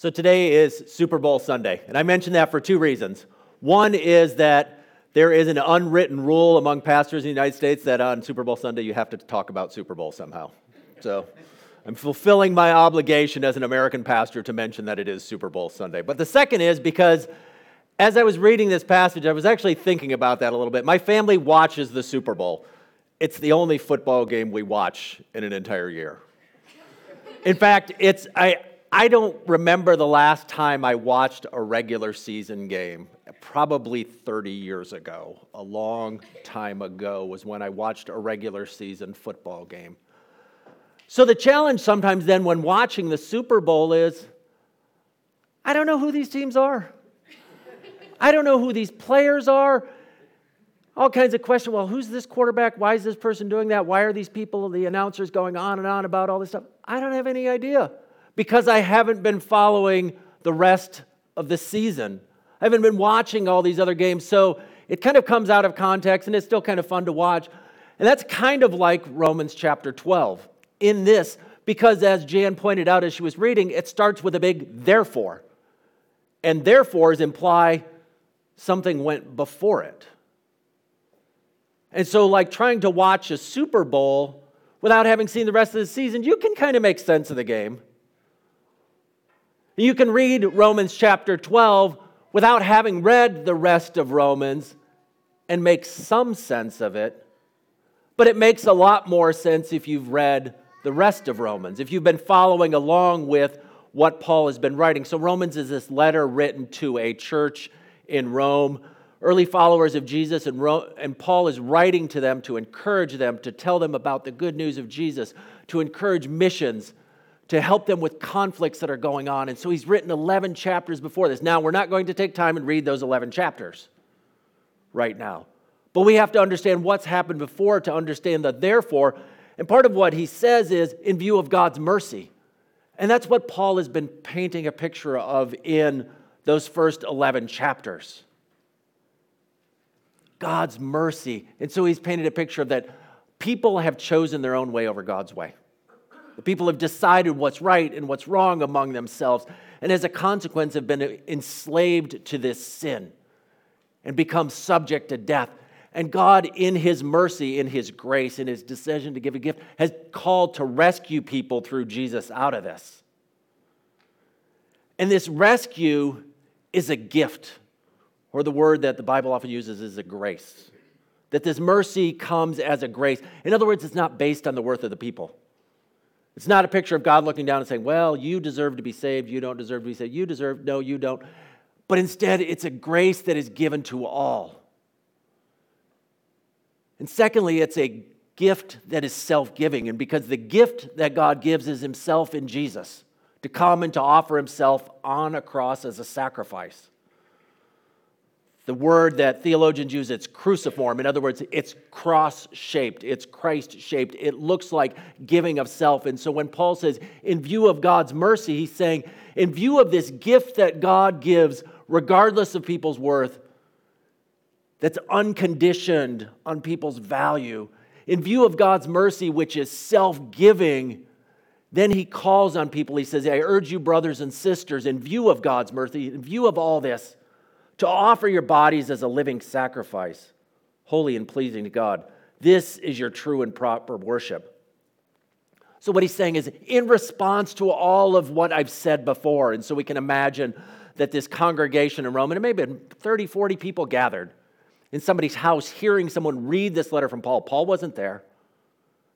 So today is Super Bowl Sunday, and I mention that for two reasons. One is that there is an unwritten rule among pastors in the United States that on Super Bowl Sunday you have to talk about Super Bowl somehow. So I'm fulfilling my obligation as an American pastor to mention that it is Super Bowl Sunday. But the second is because as I was reading this passage, I was actually thinking about that a little bit. My family watches the Super Bowl. It's the only football game we watch in an entire year. In fact, it's I I don't remember the last time I watched a regular season game. Probably 30 years ago, a long time ago, was when I watched a regular season football game. So the challenge sometimes then when watching the Super Bowl is I don't know who these teams are. I don't know who these players are. All kinds of questions. Well, who's this quarterback? Why is this person doing that? Why are these people, the announcers, going on and on about all this stuff? I don't have any idea because I haven't been following the rest of the season. I haven't been watching all these other games. So it kind of comes out of context and it's still kind of fun to watch. And that's kind of like Romans chapter 12 in this, because as Jan pointed out as she was reading, it starts with a big therefore. And therefores imply something went before it. And so, like trying to watch a Super Bowl without having seen the rest of the season, you can kind of make sense of the game. You can read Romans chapter 12 without having read the rest of Romans and make some sense of it, but it makes a lot more sense if you've read the rest of Romans, if you've been following along with what Paul has been writing. So, Romans is this letter written to a church in Rome, early followers of Jesus, and, Ro- and Paul is writing to them to encourage them, to tell them about the good news of Jesus, to encourage missions, to help them with conflicts that are going on. And so he's written 11 chapters before this. Now, we're not going to take time and read those 11 chapters right now. But we have to understand what's happened before to understand the therefore. And part of what he says is in view of God's mercy. And that's what Paul has been painting a picture of in those first 11 chapters. God's mercy. And so he's painted a picture of that people have chosen their own way over God's way. The people have decided what's right and what's wrong among themselves, and as a consequence, have been enslaved to this sin and become subject to death. And God, in His mercy, in His grace, in His decision to give a gift, has called to rescue people through Jesus out of this. And this rescue is a gift, or the word that the Bible often uses is a grace. That this mercy comes as a grace. In other words, it's not based on the worth of the people. It's not a picture of God looking down and saying, Well, you deserve to be saved. You don't deserve to be saved. You deserve, no, you don't. But instead, it's a grace that is given to all. And secondly, it's a gift that is self giving. And because the gift that God gives is Himself in Jesus, to come and to offer Himself on a cross as a sacrifice. The word that theologians use, it's cruciform. In other words, it's cross shaped, it's Christ shaped. It looks like giving of self. And so when Paul says, in view of God's mercy, he's saying, in view of this gift that God gives, regardless of people's worth, that's unconditioned on people's value, in view of God's mercy, which is self giving, then he calls on people. He says, I urge you, brothers and sisters, in view of God's mercy, in view of all this, to offer your bodies as a living sacrifice, holy and pleasing to God. This is your true and proper worship. So, what he's saying is, in response to all of what I've said before, and so we can imagine that this congregation in Rome, and it may have been 30, 40 people gathered in somebody's house hearing someone read this letter from Paul. Paul wasn't there.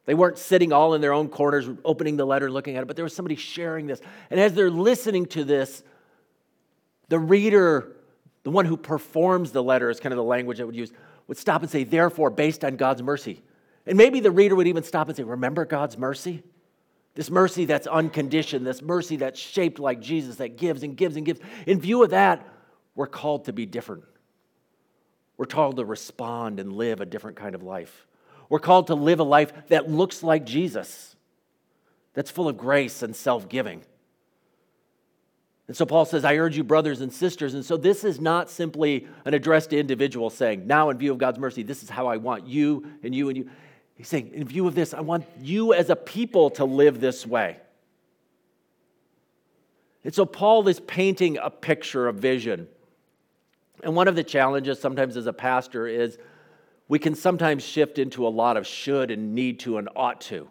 They weren't sitting all in their own corners, opening the letter, looking at it, but there was somebody sharing this. And as they're listening to this, the reader the one who performs the letter is kind of the language I would use, would stop and say, therefore, based on God's mercy. And maybe the reader would even stop and say, remember God's mercy? This mercy that's unconditioned, this mercy that's shaped like Jesus, that gives and gives and gives. In view of that, we're called to be different. We're called to respond and live a different kind of life. We're called to live a life that looks like Jesus, that's full of grace and self giving. And so Paul says, I urge you, brothers and sisters. And so this is not simply an address to individuals saying, now in view of God's mercy, this is how I want you and you and you. He's saying, in view of this, I want you as a people to live this way. And so Paul is painting a picture, a vision. And one of the challenges sometimes as a pastor is we can sometimes shift into a lot of should and need to and ought to.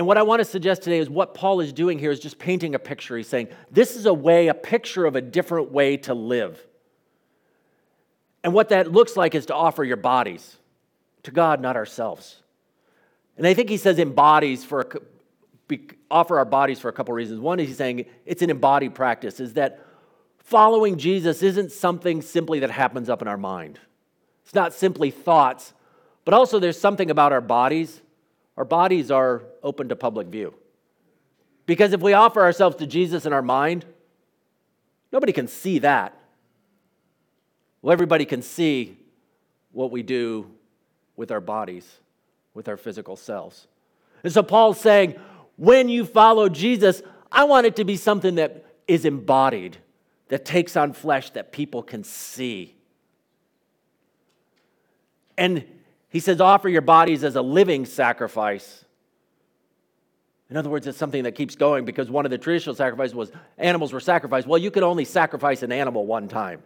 And what I want to suggest today is what Paul is doing here is just painting a picture. He's saying, this is a way, a picture of a different way to live. And what that looks like is to offer your bodies to God, not ourselves. And I think he says embodies for a, offer our bodies for a couple reasons. One is he's saying it's an embodied practice, is that following Jesus isn't something simply that happens up in our mind. It's not simply thoughts, but also there's something about our bodies. Our bodies are open to public view. Because if we offer ourselves to Jesus in our mind, nobody can see that. Well, everybody can see what we do with our bodies, with our physical selves. And so Paul's saying, when you follow Jesus, I want it to be something that is embodied, that takes on flesh that people can see. And he says, offer your bodies as a living sacrifice. In other words, it's something that keeps going because one of the traditional sacrifices was animals were sacrificed. Well, you could only sacrifice an animal one time.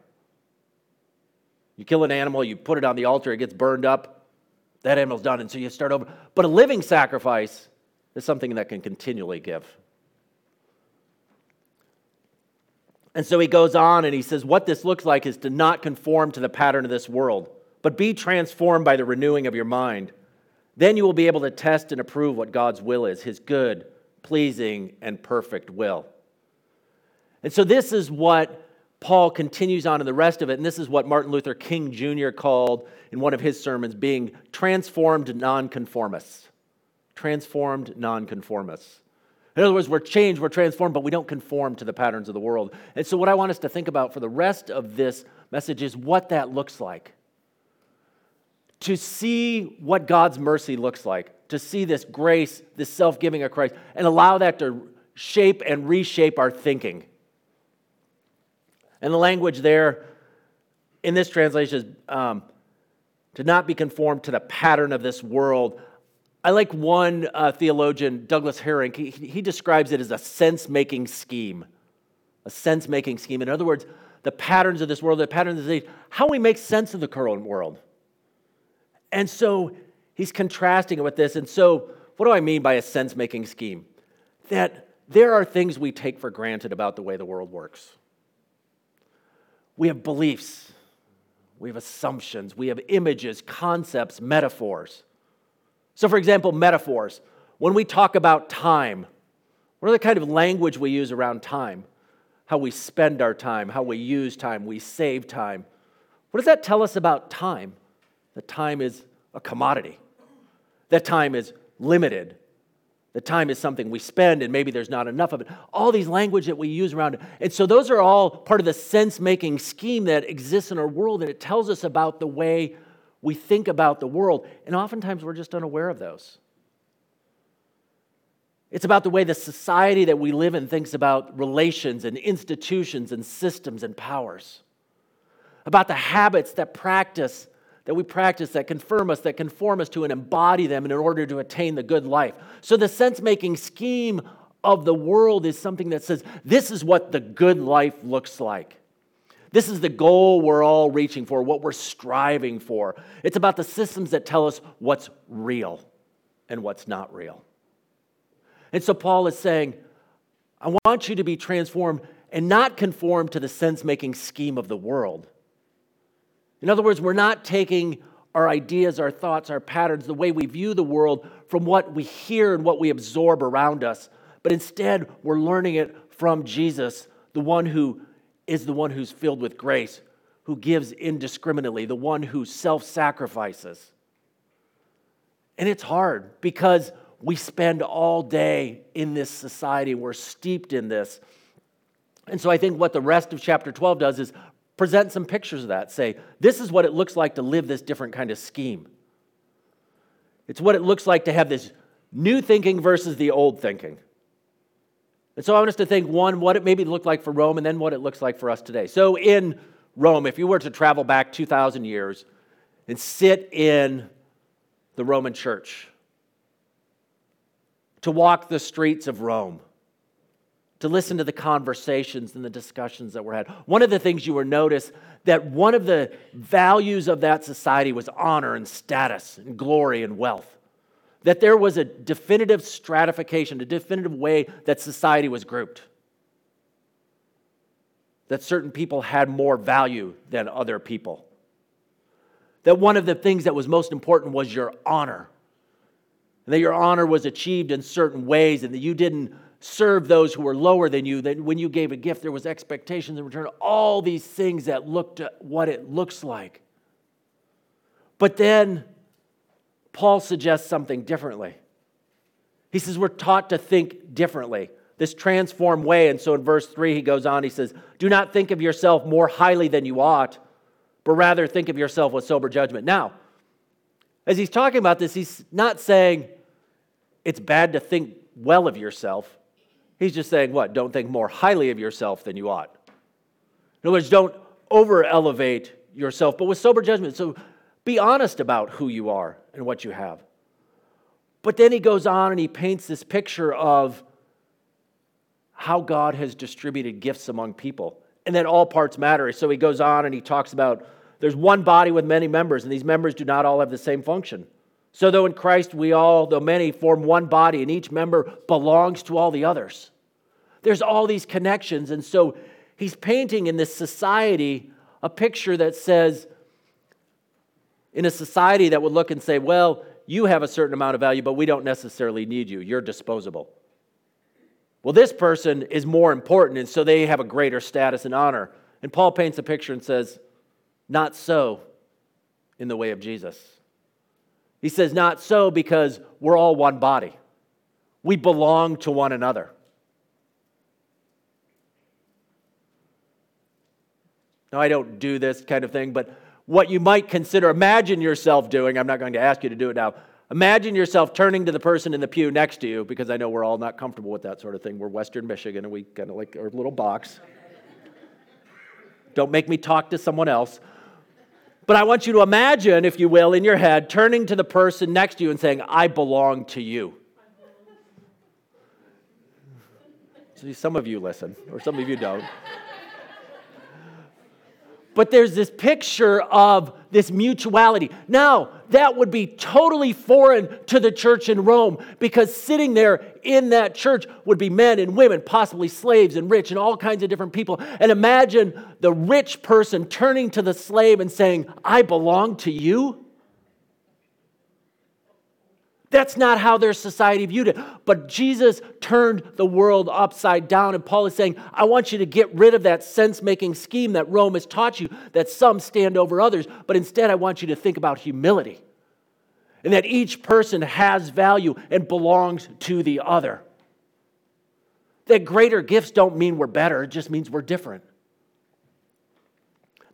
You kill an animal, you put it on the altar, it gets burned up, that animal's done, and so you start over. But a living sacrifice is something that can continually give. And so he goes on and he says, What this looks like is to not conform to the pattern of this world, but be transformed by the renewing of your mind. Then you will be able to test and approve what God's will is, his good, pleasing, and perfect will. And so this is what Paul continues on in the rest of it, and this is what Martin Luther King Jr. called in one of his sermons being transformed nonconformists. Transformed nonconformists. In other words, we're changed, we're transformed, but we don't conform to the patterns of the world. And so, what I want us to think about for the rest of this message is what that looks like. To see what God's mercy looks like, to see this grace, this self giving of Christ, and allow that to shape and reshape our thinking and the language there in this translation is um, to not be conformed to the pattern of this world. I like one uh, theologian, Douglas Harink, he, he describes it as a sense making scheme. A sense making scheme. In other words, the patterns of this world, the patterns of age, how we make sense of the current world. And so he's contrasting it with this. And so, what do I mean by a sense making scheme? That there are things we take for granted about the way the world works. We have beliefs, we have assumptions, we have images, concepts, metaphors. So, for example, metaphors. When we talk about time, what are the kind of language we use around time? How we spend our time, how we use time, we save time. What does that tell us about time? That time is a commodity, that time is limited, the time is something we spend, and maybe there's not enough of it. All these language that we use around it. And so, those are all part of the sense making scheme that exists in our world, and it tells us about the way we think about the world. And oftentimes, we're just unaware of those. It's about the way the society that we live in thinks about relations and institutions and systems and powers, about the habits that practice that we practice that confirm us, that conform us to and embody them in order to attain the good life. So the sense making scheme of the world is something that says this is what the good life looks like. This is the goal we're all reaching for, what we're striving for. It's about the systems that tell us what's real and what's not real. And so Paul is saying, I want you to be transformed and not conform to the sense making scheme of the world. In other words, we're not taking our ideas, our thoughts, our patterns, the way we view the world from what we hear and what we absorb around us, but instead we're learning it from Jesus, the one who is the one who's filled with grace, who gives indiscriminately, the one who self sacrifices. And it's hard because we spend all day in this society, we're steeped in this. And so I think what the rest of chapter 12 does is present some pictures of that. Say, this is what it looks like to live this different kind of scheme. It's what it looks like to have this new thinking versus the old thinking. And so I want us to think one, what it maybe looked like for Rome, and then what it looks like for us today. So in Rome, if you were to travel back 2,000 years and sit in the Roman church, to walk the streets of Rome, to listen to the conversations and the discussions that were had. One of the things you will notice that one of the values of that society was honor and status and glory and wealth. That there was a definitive stratification, a definitive way that society was grouped. That certain people had more value than other people. That one of the things that was most important was your honor. And that your honor was achieved in certain ways, and that you didn't serve those who were lower than you, that when you gave a gift, there was expectations in return, all these things that looked at what it looks like. But then Paul suggests something differently. He says we're taught to think differently, this transformed way. And so in verse 3, he goes on, he says, Do not think of yourself more highly than you ought, but rather think of yourself with sober judgment. Now, as he's talking about this, he's not saying it's bad to think well of yourself. He's just saying, what? Don't think more highly of yourself than you ought. In other words, don't over elevate yourself, but with sober judgment. So be honest about who you are and what you have. But then he goes on and he paints this picture of how God has distributed gifts among people and that all parts matter. So he goes on and he talks about there's one body with many members, and these members do not all have the same function. So, though in Christ we all, though many, form one body, and each member belongs to all the others, there's all these connections. And so he's painting in this society a picture that says, in a society that would look and say, well, you have a certain amount of value, but we don't necessarily need you. You're disposable. Well, this person is more important, and so they have a greater status and honor. And Paul paints a picture and says, not so in the way of Jesus. He says, Not so because we're all one body. We belong to one another. Now, I don't do this kind of thing, but what you might consider, imagine yourself doing, I'm not going to ask you to do it now. Imagine yourself turning to the person in the pew next to you, because I know we're all not comfortable with that sort of thing. We're Western Michigan and we kind of like our little box. Don't make me talk to someone else. But I want you to imagine, if you will, in your head, turning to the person next to you and saying, I belong to you. See, some of you listen, or some of you don't. But there's this picture of this mutuality. Now, that would be totally foreign to the church in Rome because sitting there in that church would be men and women, possibly slaves and rich and all kinds of different people. And imagine the rich person turning to the slave and saying, I belong to you. That's not how their society viewed it. But Jesus turned the world upside down. And Paul is saying, I want you to get rid of that sense making scheme that Rome has taught you, that some stand over others. But instead, I want you to think about humility and that each person has value and belongs to the other. That greater gifts don't mean we're better, it just means we're different.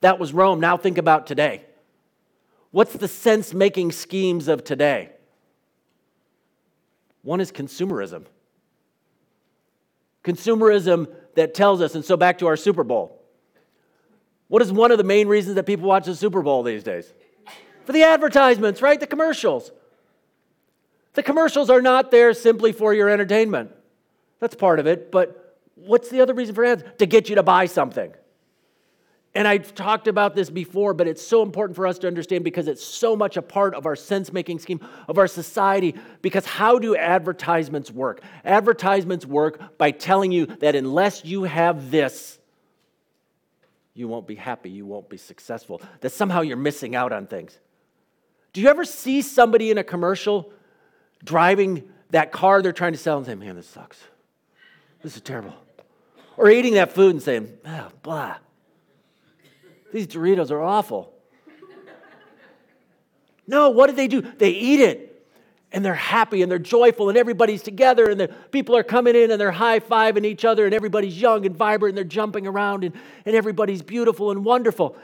That was Rome. Now think about today. What's the sense making schemes of today? One is consumerism. Consumerism that tells us, and so back to our Super Bowl. What is one of the main reasons that people watch the Super Bowl these days? For the advertisements, right? The commercials. The commercials are not there simply for your entertainment. That's part of it, but what's the other reason for ads? To get you to buy something. And I've talked about this before, but it's so important for us to understand because it's so much a part of our sense making scheme of our society. Because how do advertisements work? Advertisements work by telling you that unless you have this, you won't be happy, you won't be successful, that somehow you're missing out on things. Do you ever see somebody in a commercial driving that car they're trying to sell and say, man, this sucks? This is terrible. Or eating that food and saying, oh, blah these Doritos are awful. No, what do they do? They eat it. And they're happy and they're joyful and everybody's together and the people are coming in and they're high fiving each other and everybody's young and vibrant and they're jumping around and, and everybody's beautiful and wonderful.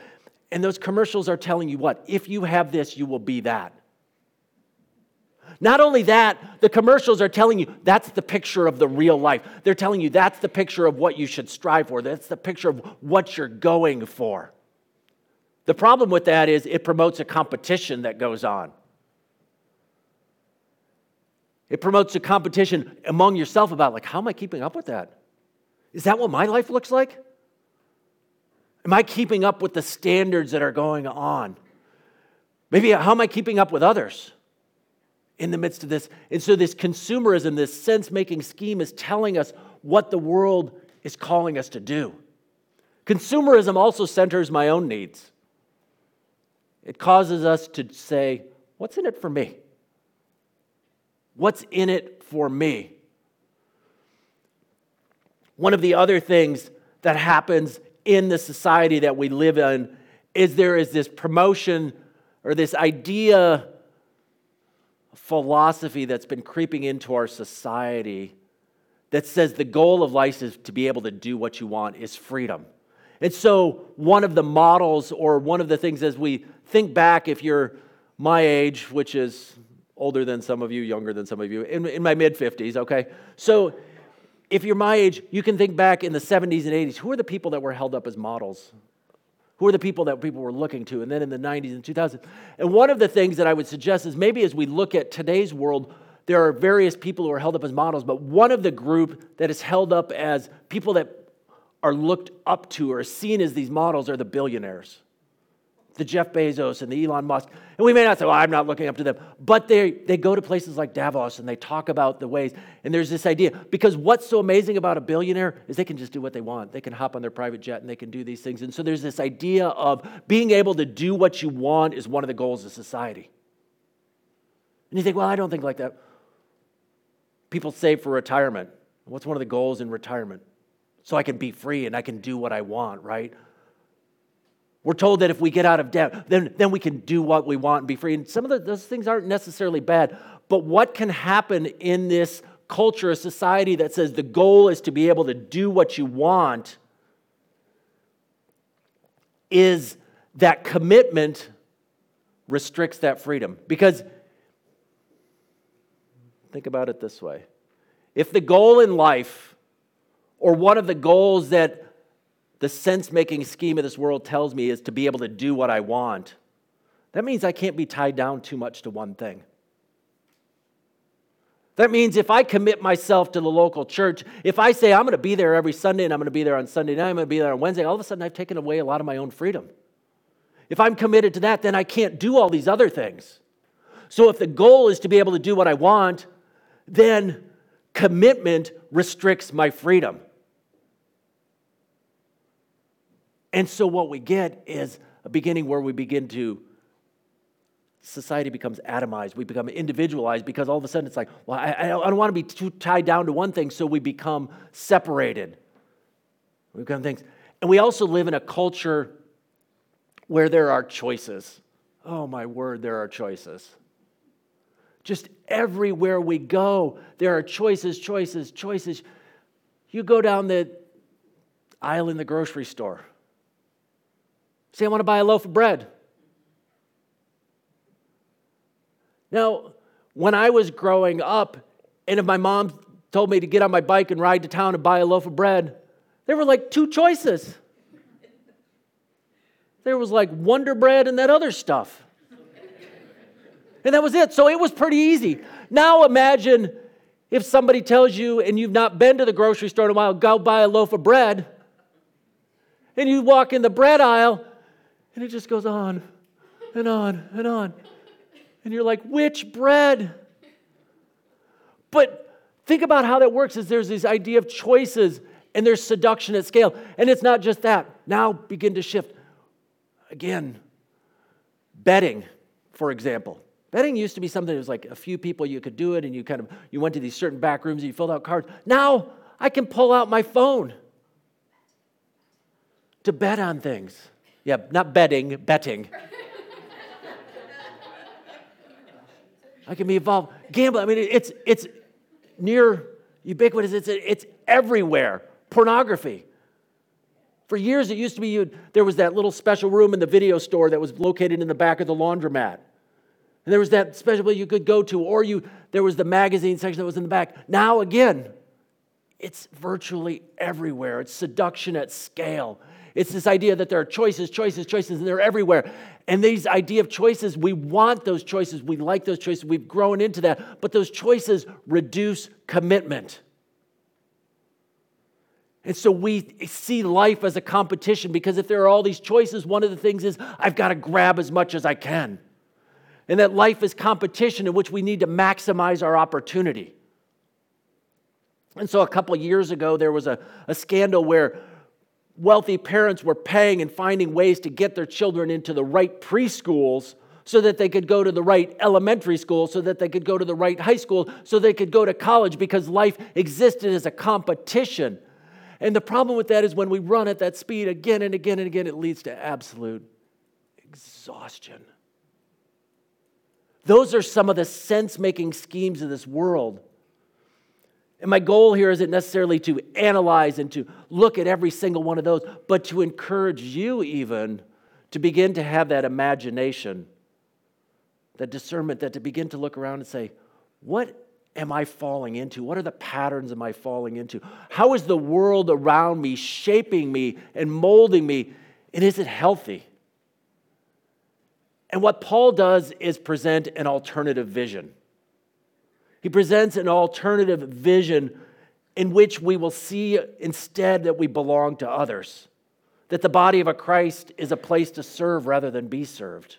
And those commercials are telling you what? If you have this, you will be that. Not only that, the commercials are telling you that's the picture of the real life. They're telling you that's the picture of what you should strive for. That's the picture of what you're going for. The problem with that is it promotes a competition that goes on. It promotes a competition among yourself about, like, how am I keeping up with that? Is that what my life looks like? Am I keeping up with the standards that are going on? Maybe how am I keeping up with others in the midst of this? And so, this consumerism, this sense making scheme is telling us what the world is calling us to do. Consumerism also centers my own needs. It causes us to say, What's in it for me? What's in it for me? One of the other things that happens in the society that we live in is there is this promotion or this idea philosophy that's been creeping into our society that says the goal of life is to be able to do what you want is freedom. And so, one of the models, or one of the things as we think back, if you're my age, which is older than some of you, younger than some of you, in, in my mid 50s, okay? So, if you're my age, you can think back in the 70s and 80s. Who are the people that were held up as models? Who are the people that people were looking to? And then in the 90s and 2000s. And one of the things that I would suggest is maybe as we look at today's world, there are various people who are held up as models, but one of the group that is held up as people that are looked up to or seen as these models are the billionaires the Jeff Bezos and the Elon Musk. And we may not say, well, I'm not looking up to them, but they, they go to places like Davos and they talk about the ways. And there's this idea because what's so amazing about a billionaire is they can just do what they want. They can hop on their private jet and they can do these things. And so there's this idea of being able to do what you want is one of the goals of society. And you think, well, I don't think like that. People save for retirement. What's one of the goals in retirement? So I can be free and I can do what I want, right? We're told that if we get out of debt, then, then we can do what we want and be free. And some of the, those things aren't necessarily bad. But what can happen in this culture, a society that says the goal is to be able to do what you want, is that commitment restricts that freedom. Because think about it this way if the goal in life, or one of the goals that the sense making scheme of this world tells me is to be able to do what I want, that means I can't be tied down too much to one thing. That means if I commit myself to the local church, if I say I'm going to be there every Sunday and I'm going to be there on Sunday night, I'm going to be there on Wednesday, all of a sudden I've taken away a lot of my own freedom. If I'm committed to that, then I can't do all these other things. So if the goal is to be able to do what I want, then commitment restricts my freedom. And so what we get is a beginning where we begin to society becomes atomized. We become individualized because all of a sudden it's like, well, I, I don't want to be too tied down to one thing, so we become separated. We become things. And we also live in a culture where there are choices. Oh, my word, there are choices. Just everywhere we go, there are choices, choices, choices. You go down the aisle in the grocery store. Say, I want to buy a loaf of bread. Now, when I was growing up, and if my mom told me to get on my bike and ride to town and buy a loaf of bread, there were like two choices. There was like Wonder Bread and that other stuff. And that was it. So it was pretty easy. Now imagine if somebody tells you and you've not been to the grocery store in a while, go buy a loaf of bread. And you walk in the bread aisle and it just goes on and on and on. And you're like, which bread? But think about how that works is there's this idea of choices and there's seduction at scale. And it's not just that. Now begin to shift. Again, betting, for example. Betting used to be something that was like a few people you could do it and you kind of you went to these certain back rooms and you filled out cards. Now I can pull out my phone to bet on things. Yeah, not betting, betting. I can be involved. Gambling, I mean, it's, it's near ubiquitous, it's, it's everywhere. Pornography. For years, it used to be you, there was that little special room in the video store that was located in the back of the laundromat. And there was that special place you could go to, or you, there was the magazine section that was in the back. Now, again, it's virtually everywhere. It's seduction at scale. It's this idea that there are choices, choices, choices, and they're everywhere. And these idea of choices, we want those choices. We like those choices. We've grown into that. But those choices reduce commitment. And so we see life as a competition because if there are all these choices, one of the things is I've got to grab as much as I can. And that life is competition in which we need to maximize our opportunity. And so a couple years ago, there was a, a scandal where wealthy parents were paying and finding ways to get their children into the right preschools so that they could go to the right elementary school, so that they could go to the right high school, so they could go to college because life existed as a competition. And the problem with that is when we run at that speed again and again and again, it leads to absolute exhaustion. Those are some of the sense making schemes of this world. And my goal here isn't necessarily to analyze and to look at every single one of those, but to encourage you even to begin to have that imagination, that discernment, that to begin to look around and say, what am I falling into? What are the patterns am I falling into? How is the world around me shaping me and molding me? And is it healthy? And what Paul does is present an alternative vision. He presents an alternative vision in which we will see instead that we belong to others, that the body of a Christ is a place to serve rather than be served.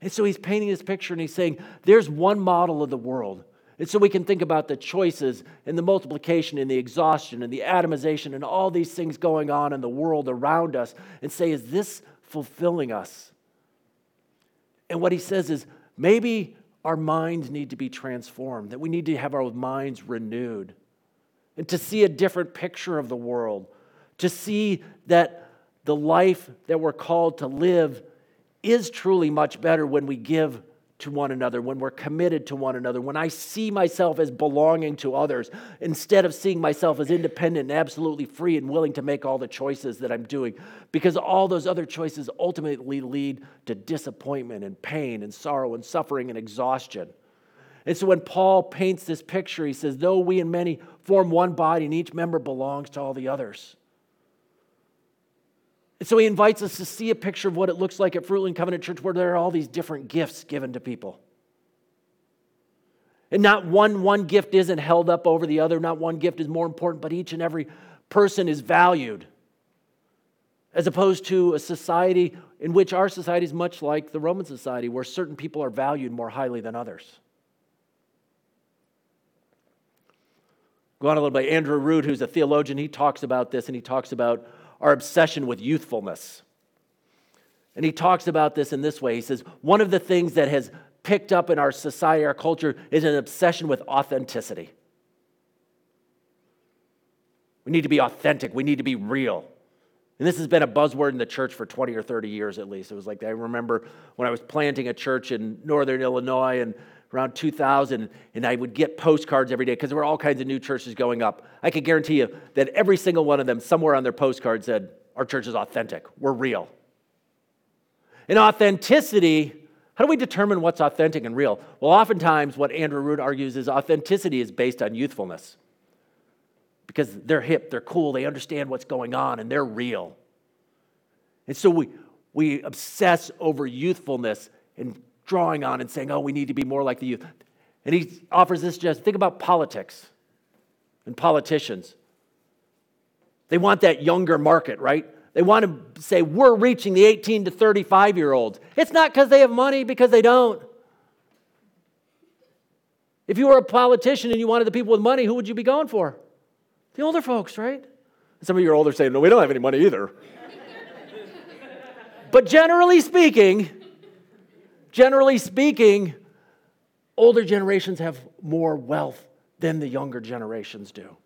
And so he's painting this picture and he's saying, there's one model of the world. And so we can think about the choices and the multiplication and the exhaustion and the atomization and all these things going on in the world around us and say, is this fulfilling us? And what he says is, maybe our minds need to be transformed, that we need to have our minds renewed, and to see a different picture of the world, to see that the life that we're called to live is truly much better when we give to one another, when we're committed to one another, when I see myself as belonging to others, instead of seeing myself as independent and absolutely free and willing to make all the choices that I'm doing. Because all those other choices ultimately lead to disappointment and pain and sorrow and suffering and exhaustion. And so when Paul paints this picture, he says, Though we and many form one body and each member belongs to all the others. And so he invites us to see a picture of what it looks like at Fruitland Covenant Church, where there are all these different gifts given to people. And not one, one gift isn't held up over the other, not one gift is more important, but each and every person is valued. As opposed to a society in which our society is much like the Roman society, where certain people are valued more highly than others. Go on a little bit. Andrew Root, who's a theologian, he talks about this and he talks about our obsession with youthfulness. And he talks about this in this way. He says, one of the things that has picked up in our society, our culture, is an obsession with authenticity. We need to be authentic, we need to be real. And this has been a buzzword in the church for 20 or 30 years at least. It was like I remember when I was planting a church in northern Illinois and around 2000, and I would get postcards every day because there were all kinds of new churches going up. I could guarantee you that every single one of them, somewhere on their postcard, said, Our church is authentic, we're real. In authenticity, how do we determine what's authentic and real? Well, oftentimes, what Andrew Root argues is authenticity is based on youthfulness because they're hip, they're cool, they understand what's going on, and they're real. And so we, we obsess over youthfulness and drawing on and saying, oh, we need to be more like the youth. And he offers this just think about politics and politicians. They want that younger market, right? They want to say, we're reaching the 18 to 35 year olds. It's not because they have money, because they don't. If you were a politician and you wanted the people with money, who would you be going for? The older folks, right? Some of you are older saying, no, we don't have any money either. but generally speaking, Generally speaking, older generations have more wealth than the younger generations do.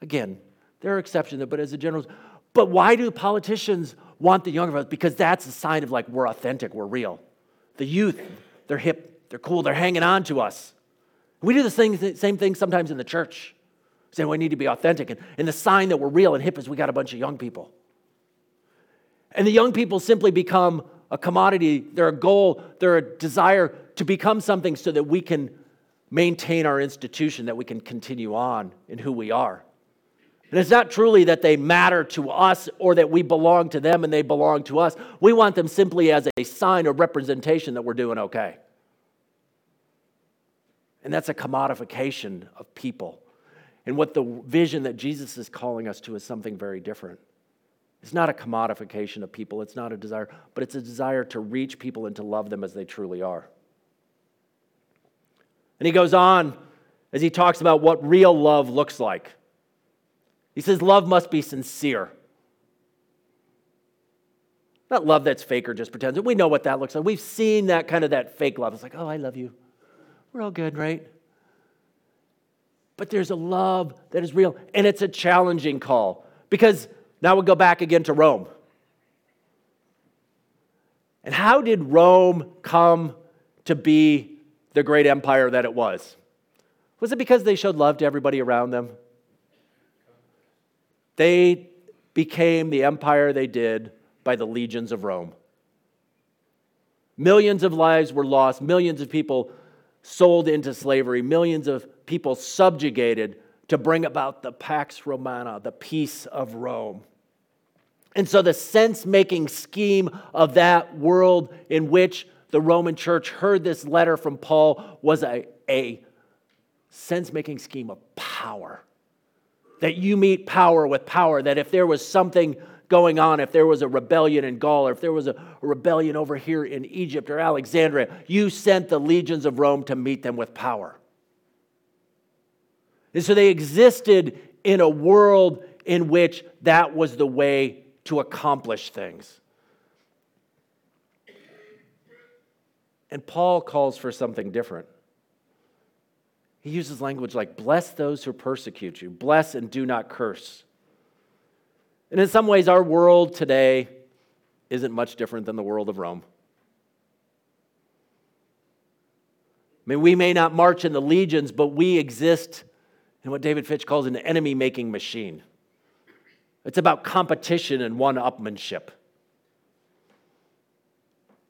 Again, there are exceptions, but as a general, but why do politicians want the younger? Because that's a sign of like we're authentic, we're real. The youth, they're hip, they're cool, they're hanging on to us. We do the same, same thing sometimes in the church, saying we need to be authentic. And, and the sign that we're real and hip is we got a bunch of young people. And the young people simply become a commodity, they're a goal, they're a desire to become something so that we can maintain our institution, that we can continue on in who we are. And it's not truly that they matter to us or that we belong to them and they belong to us. We want them simply as a sign or representation that we're doing okay. And that's a commodification of people. And what the vision that Jesus is calling us to is something very different. It's not a commodification of people, it's not a desire, but it's a desire to reach people and to love them as they truly are. And he goes on as he talks about what real love looks like. He says, Love must be sincere. Not love that's fake or just pretends. We know what that looks like. We've seen that kind of that fake love. It's like, oh, I love you. We're all good, right? But there's a love that is real, and it's a challenging call because now we'll go back again to Rome. And how did Rome come to be the great empire that it was? Was it because they showed love to everybody around them? They became the empire they did by the legions of Rome. Millions of lives were lost, millions of people sold into slavery, millions of people subjugated to bring about the Pax Romana, the peace of Rome. And so, the sense making scheme of that world in which the Roman church heard this letter from Paul was a, a sense making scheme of power. That you meet power with power, that if there was something going on, if there was a rebellion in Gaul, or if there was a rebellion over here in Egypt or Alexandria, you sent the legions of Rome to meet them with power. And so they existed in a world in which that was the way to accomplish things. And Paul calls for something different. He uses language like, bless those who persecute you, bless and do not curse. And in some ways, our world today isn't much different than the world of Rome. I mean, we may not march in the legions, but we exist in what David Fitch calls an enemy making machine. It's about competition and one upmanship.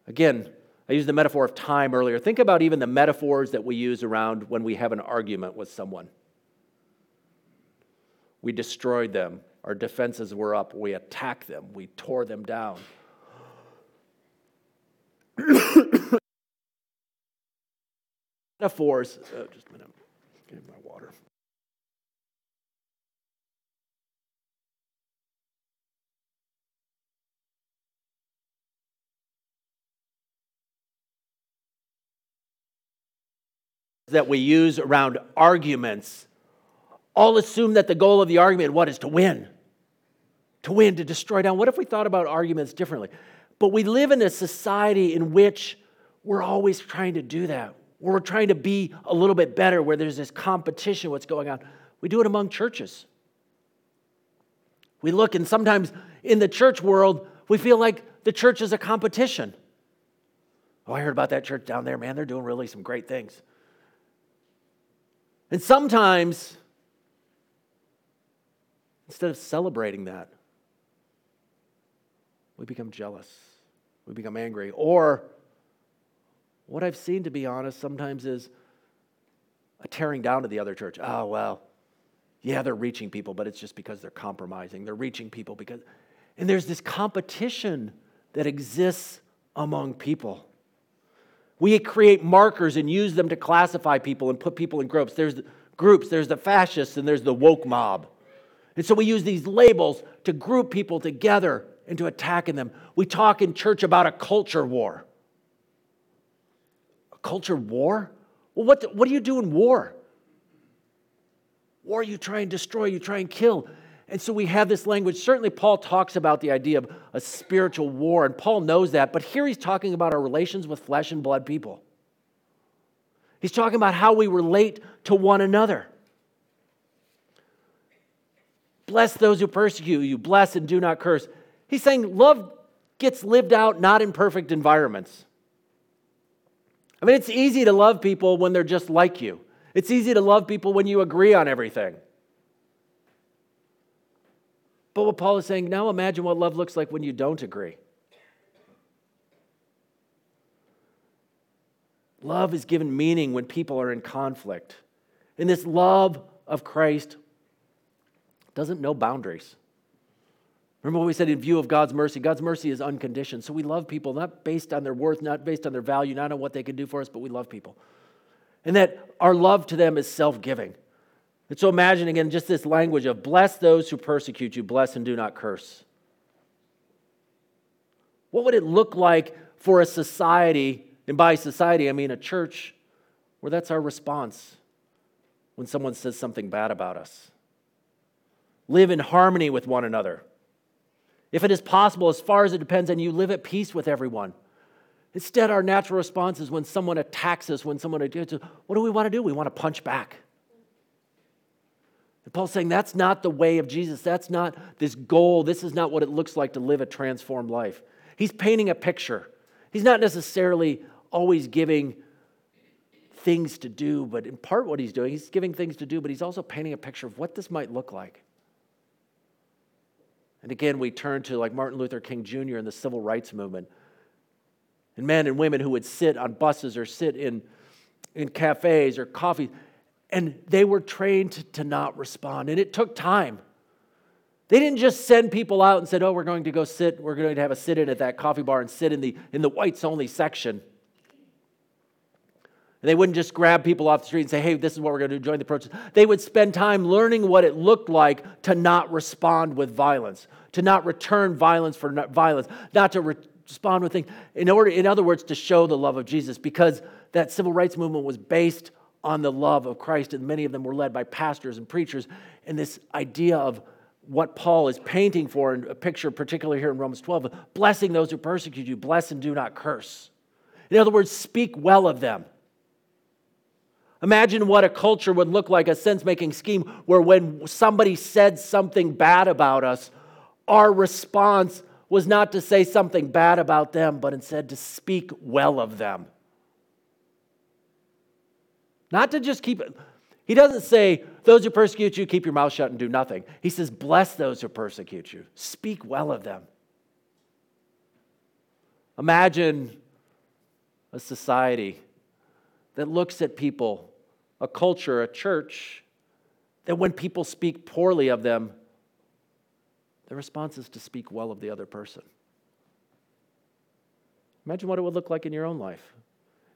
Again, I used the metaphor of time earlier. Think about even the metaphors that we use around when we have an argument with someone. We destroyed them, our defenses were up. We attacked them, we tore them down. Metaphors, uh, just a minute, That we use around arguments all assume that the goal of the argument, what, is to win? To win, to destroy down. What if we thought about arguments differently? But we live in a society in which we're always trying to do that. We're trying to be a little bit better, where there's this competition, what's going on. We do it among churches. We look, and sometimes in the church world, we feel like the church is a competition. Oh, I heard about that church down there, man. They're doing really some great things. And sometimes Instead of celebrating that, we become jealous, we become angry. Or, what I've seen, to be honest, sometimes is a tearing down of the other church. Oh, well, yeah, they're reaching people, but it's just because they're compromising. They're reaching people because, and there's this competition that exists among people. We create markers and use them to classify people and put people in groups. There's groups, there's the fascists and there's the woke mob. And so we use these labels to group people together and to attack them. We talk in church about a culture war. A culture war? Well, what, what do you do in war? War, you try and destroy, you try and kill. And so we have this language. Certainly, Paul talks about the idea of a spiritual war, and Paul knows that, but here he's talking about our relations with flesh and blood people. He's talking about how we relate to one another. Bless those who persecute you, bless and do not curse. He's saying love gets lived out not in perfect environments. I mean, it's easy to love people when they're just like you, it's easy to love people when you agree on everything. But what Paul is saying, now imagine what love looks like when you don't agree. Love is given meaning when people are in conflict. And this love of Christ doesn't know boundaries. Remember what we said in view of God's mercy? God's mercy is unconditioned. So we love people not based on their worth, not based on their value, not on what they can do for us, but we love people. And that our love to them is self giving. And so imagine again just this language of bless those who persecute you, bless and do not curse. What would it look like for a society, and by society I mean a church, where that's our response when someone says something bad about us? Live in harmony with one another. If it is possible, as far as it depends on you, live at peace with everyone. Instead, our natural response is when someone attacks us, when someone attacks us, what do we want to do? We want to punch back. And Paul's saying that's not the way of Jesus. That's not this goal. This is not what it looks like to live a transformed life. He's painting a picture. He's not necessarily always giving things to do, but in part what he's doing, he's giving things to do, but he's also painting a picture of what this might look like. And again, we turn to like Martin Luther King Jr. and the civil rights movement. And men and women who would sit on buses or sit in, in cafes or coffee, and they were trained to, not respond. And it took time. They didn't just send people out and said, Oh, we're going to go sit, we're going to have a sit in at that coffee bar and sit in the, in the whites only section. And they wouldn't just grab people off the street and say, hey, this is what we're going to do, join the protest. They would spend time learning what it looked like to not respond with violence, to not return violence for violence, not to re- respond with things. In, order, in other words, to show the love of Jesus, because that civil rights movement was based on the love of Christ, and many of them were led by pastors and preachers. And this idea of what Paul is painting for in a picture, particularly here in Romans 12, blessing those who persecute you, bless and do not curse. In other words, speak well of them. Imagine what a culture would look like, a sense making scheme where when somebody said something bad about us, our response was not to say something bad about them, but instead to speak well of them. Not to just keep it. He doesn't say, Those who persecute you, keep your mouth shut and do nothing. He says, Bless those who persecute you, speak well of them. Imagine a society that looks at people a culture, a church, that when people speak poorly of them, the response is to speak well of the other person. Imagine what it would look like in your own life.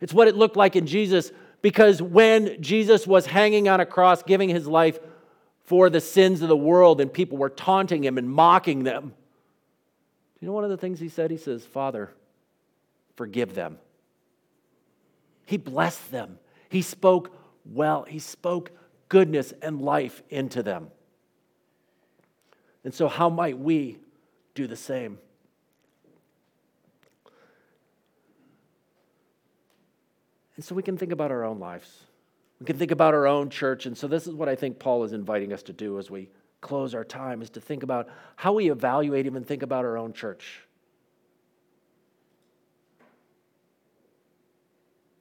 It's what it looked like in Jesus because when Jesus was hanging on a cross, giving his life for the sins of the world, and people were taunting him and mocking them, you know one of the things he said? He says, Father, forgive them. He blessed them. He spoke well. He spoke goodness and life into them. And so, how might we do the same? And so we can think about our own lives. We can think about our own church. And so this is what I think Paul is inviting us to do as we close our time is to think about how we evaluate even think about our own church.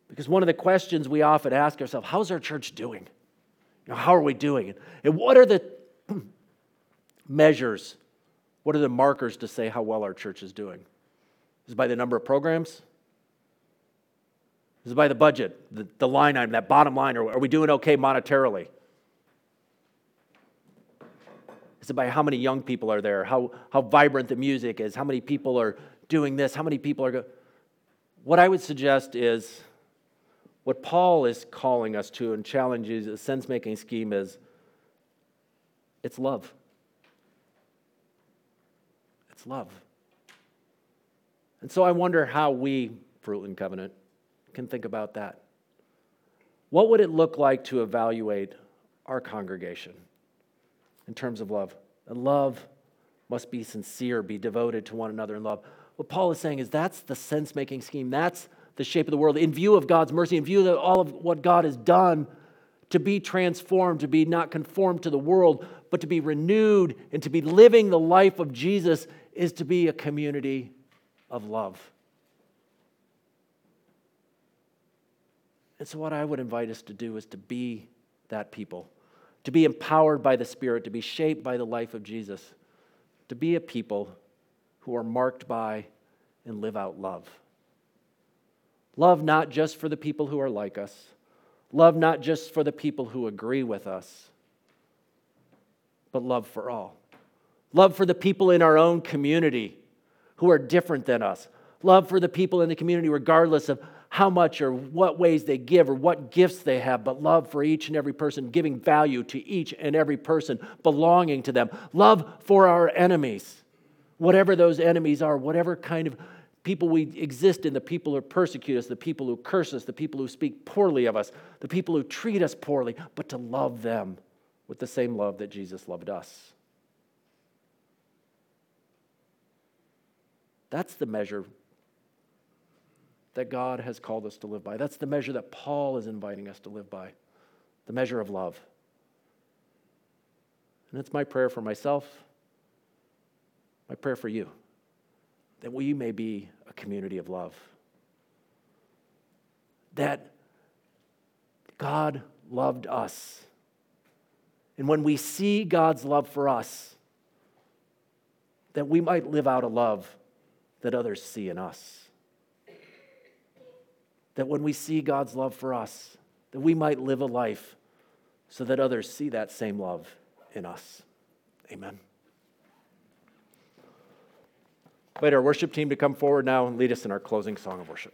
Because one of the questions we often ask ourselves, how's our church doing? You know, how are we doing? And what are the measures? What are the markers to say how well our church is doing? Is by the number of programs? Is it by the budget, the, the line item, that bottom line? Or are we doing okay monetarily? Is it by how many young people are there? How, how vibrant the music is? How many people are doing this? How many people are going? What I would suggest is what Paul is calling us to and challenges a sense making scheme is it's love. It's love. And so I wonder how we, Fruitland Covenant, can think about that. What would it look like to evaluate our congregation in terms of love? And love must be sincere, be devoted to one another in love. What Paul is saying is that's the sense making scheme. That's the shape of the world, in view of God's mercy, in view of all of what God has done to be transformed, to be not conformed to the world, but to be renewed and to be living the life of Jesus is to be a community of love. And so, what I would invite us to do is to be that people, to be empowered by the Spirit, to be shaped by the life of Jesus, to be a people who are marked by and live out love. Love not just for the people who are like us, love not just for the people who agree with us, but love for all. Love for the people in our own community who are different than us. Love for the people in the community, regardless of how much or what ways they give or what gifts they have, but love for each and every person, giving value to each and every person, belonging to them. Love for our enemies, whatever those enemies are, whatever kind of people we exist in, the people who persecute us, the people who curse us, the people who speak poorly of us, the people who treat us poorly, but to love them with the same love that Jesus loved us. That's the measure that God has called us to live by. That's the measure that Paul is inviting us to live by the measure of love. And it's my prayer for myself, my prayer for you, that we may be a community of love. That God loved us. And when we see God's love for us, that we might live out a love that others see in us. That when we see God's love for us, that we might live a life so that others see that same love in us. Amen. Our worship team to come forward now and lead us in our closing song of worship.